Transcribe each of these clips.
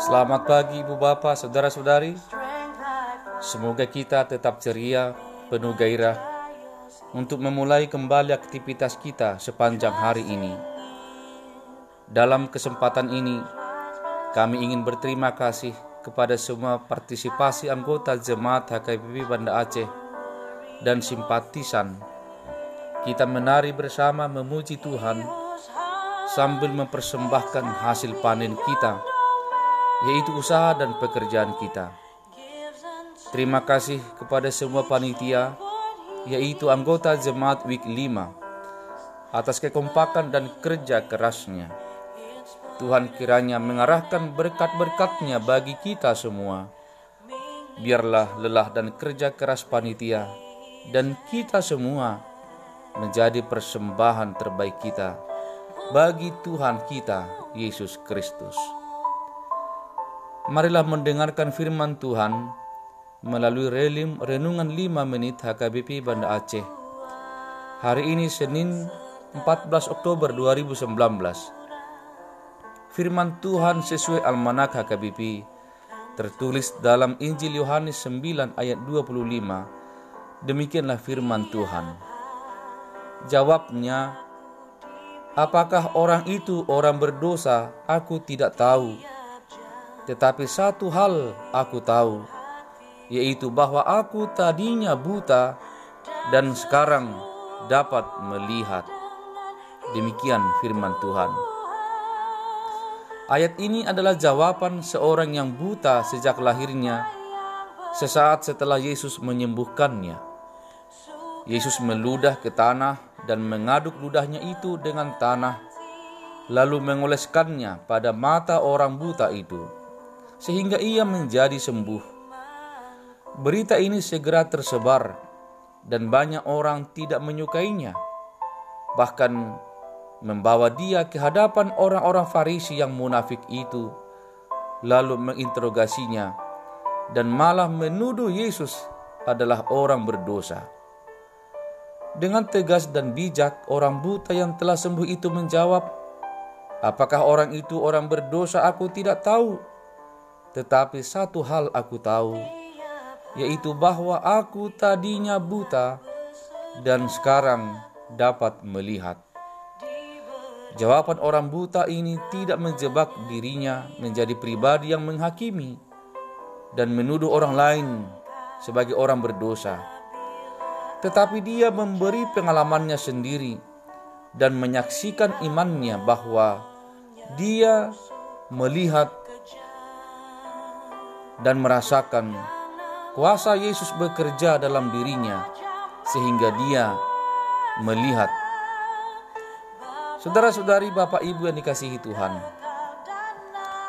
Selamat pagi Ibu Bapak, Saudara-saudari. Semoga kita tetap ceria, penuh gairah untuk memulai kembali aktivitas kita sepanjang hari ini. Dalam kesempatan ini, kami ingin berterima kasih kepada semua partisipasi anggota Jemaat HKBP Banda Aceh dan simpatisan. Kita menari bersama memuji Tuhan sambil mempersembahkan hasil panen kita, yaitu usaha dan pekerjaan kita. Terima kasih kepada semua panitia, yaitu anggota Jemaat Week 5, atas kekompakan dan kerja kerasnya. Tuhan kiranya mengarahkan berkat-berkatnya bagi kita semua. Biarlah lelah dan kerja keras panitia dan kita semua menjadi persembahan terbaik kita bagi Tuhan kita, Yesus Kristus. Marilah mendengarkan firman Tuhan melalui relim renungan 5 menit HKBP Banda Aceh. Hari ini Senin 14 Oktober 2019. Firman Tuhan sesuai Almanak HKBP tertulis dalam Injil Yohanes 9 ayat 25. Demikianlah firman Tuhan. Jawabnya, Apakah orang itu orang berdosa? Aku tidak tahu. Tetapi satu hal aku tahu, yaitu bahwa aku tadinya buta dan sekarang dapat melihat. Demikian firman Tuhan. Ayat ini adalah jawaban seorang yang buta sejak lahirnya, sesaat setelah Yesus menyembuhkannya. Yesus meludah ke tanah dan mengaduk ludahnya itu dengan tanah, lalu mengoleskannya pada mata orang buta itu, sehingga ia menjadi sembuh. Berita ini segera tersebar, dan banyak orang tidak menyukainya, bahkan membawa dia ke hadapan orang-orang Farisi yang munafik itu, lalu menginterogasinya, dan malah menuduh Yesus adalah orang berdosa. Dengan tegas dan bijak, orang buta yang telah sembuh itu menjawab, "Apakah orang itu orang berdosa? Aku tidak tahu. Tetapi satu hal aku tahu, yaitu bahwa aku tadinya buta dan sekarang dapat melihat." Jawaban orang buta ini tidak menjebak dirinya menjadi pribadi yang menghakimi dan menuduh orang lain sebagai orang berdosa tetapi dia memberi pengalamannya sendiri dan menyaksikan imannya bahwa dia melihat dan merasakan kuasa Yesus bekerja dalam dirinya sehingga dia melihat. Saudara-saudari, Bapak Ibu yang dikasihi Tuhan.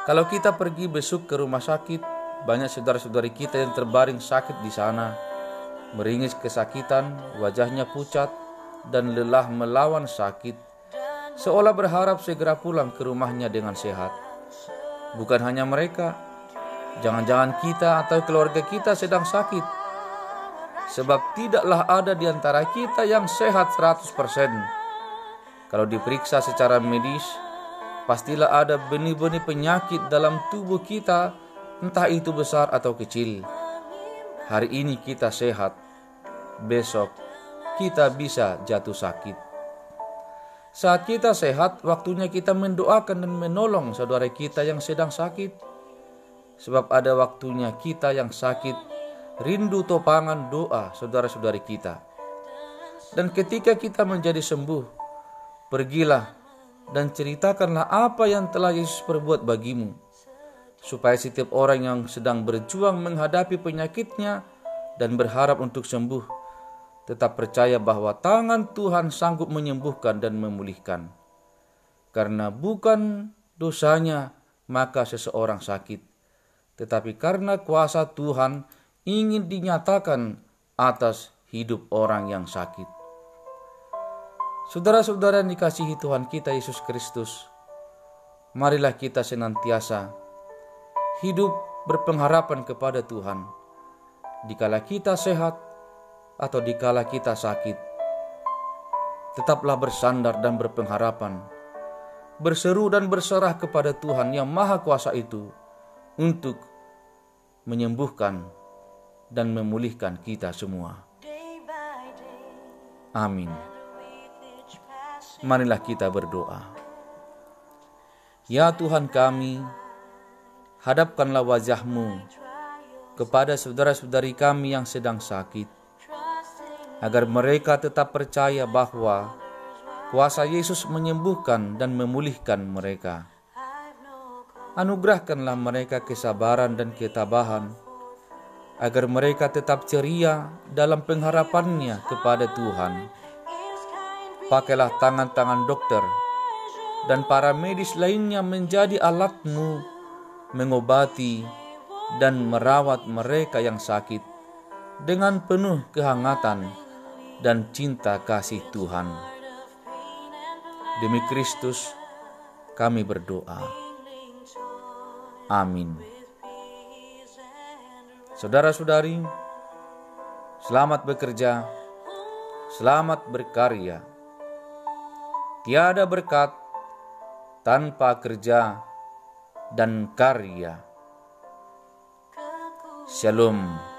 Kalau kita pergi besok ke rumah sakit, banyak saudara-saudari kita yang terbaring sakit di sana meringis kesakitan, wajahnya pucat, dan lelah melawan sakit, seolah berharap segera pulang ke rumahnya dengan sehat. Bukan hanya mereka, jangan-jangan kita atau keluarga kita sedang sakit, sebab tidaklah ada di antara kita yang sehat 100%. Kalau diperiksa secara medis, pastilah ada benih-benih penyakit dalam tubuh kita, entah itu besar atau kecil. Hari ini kita sehat, besok kita bisa jatuh sakit. Saat kita sehat, waktunya kita mendoakan dan menolong saudara kita yang sedang sakit. Sebab ada waktunya kita yang sakit, rindu topangan doa saudara-saudari kita. Dan ketika kita menjadi sembuh, pergilah dan ceritakanlah apa yang telah Yesus perbuat bagimu supaya setiap orang yang sedang berjuang menghadapi penyakitnya dan berharap untuk sembuh, tetap percaya bahwa tangan Tuhan sanggup menyembuhkan dan memulihkan. Karena bukan dosanya maka seseorang sakit, tetapi karena kuasa Tuhan ingin dinyatakan atas hidup orang yang sakit. Saudara-saudara yang dikasihi Tuhan kita Yesus Kristus, marilah kita senantiasa hidup berpengharapan kepada Tuhan. Dikala kita sehat atau dikala kita sakit, tetaplah bersandar dan berpengharapan, berseru dan berserah kepada Tuhan yang Maha Kuasa itu untuk menyembuhkan dan memulihkan kita semua. Amin. Marilah kita berdoa. Ya Tuhan kami, hadapkanlah wajahmu kepada saudara-saudari kami yang sedang sakit, agar mereka tetap percaya bahwa kuasa Yesus menyembuhkan dan memulihkan mereka. Anugerahkanlah mereka kesabaran dan ketabahan, agar mereka tetap ceria dalam pengharapannya kepada Tuhan. Pakailah tangan-tangan dokter dan para medis lainnya menjadi alatmu mengobati dan merawat mereka yang sakit dengan penuh kehangatan dan cinta kasih Tuhan. Demi Kristus, kami berdoa. Amin. Saudara-saudari, selamat bekerja, selamat berkarya. Tiada berkat tanpa kerja dan karya. Shalom.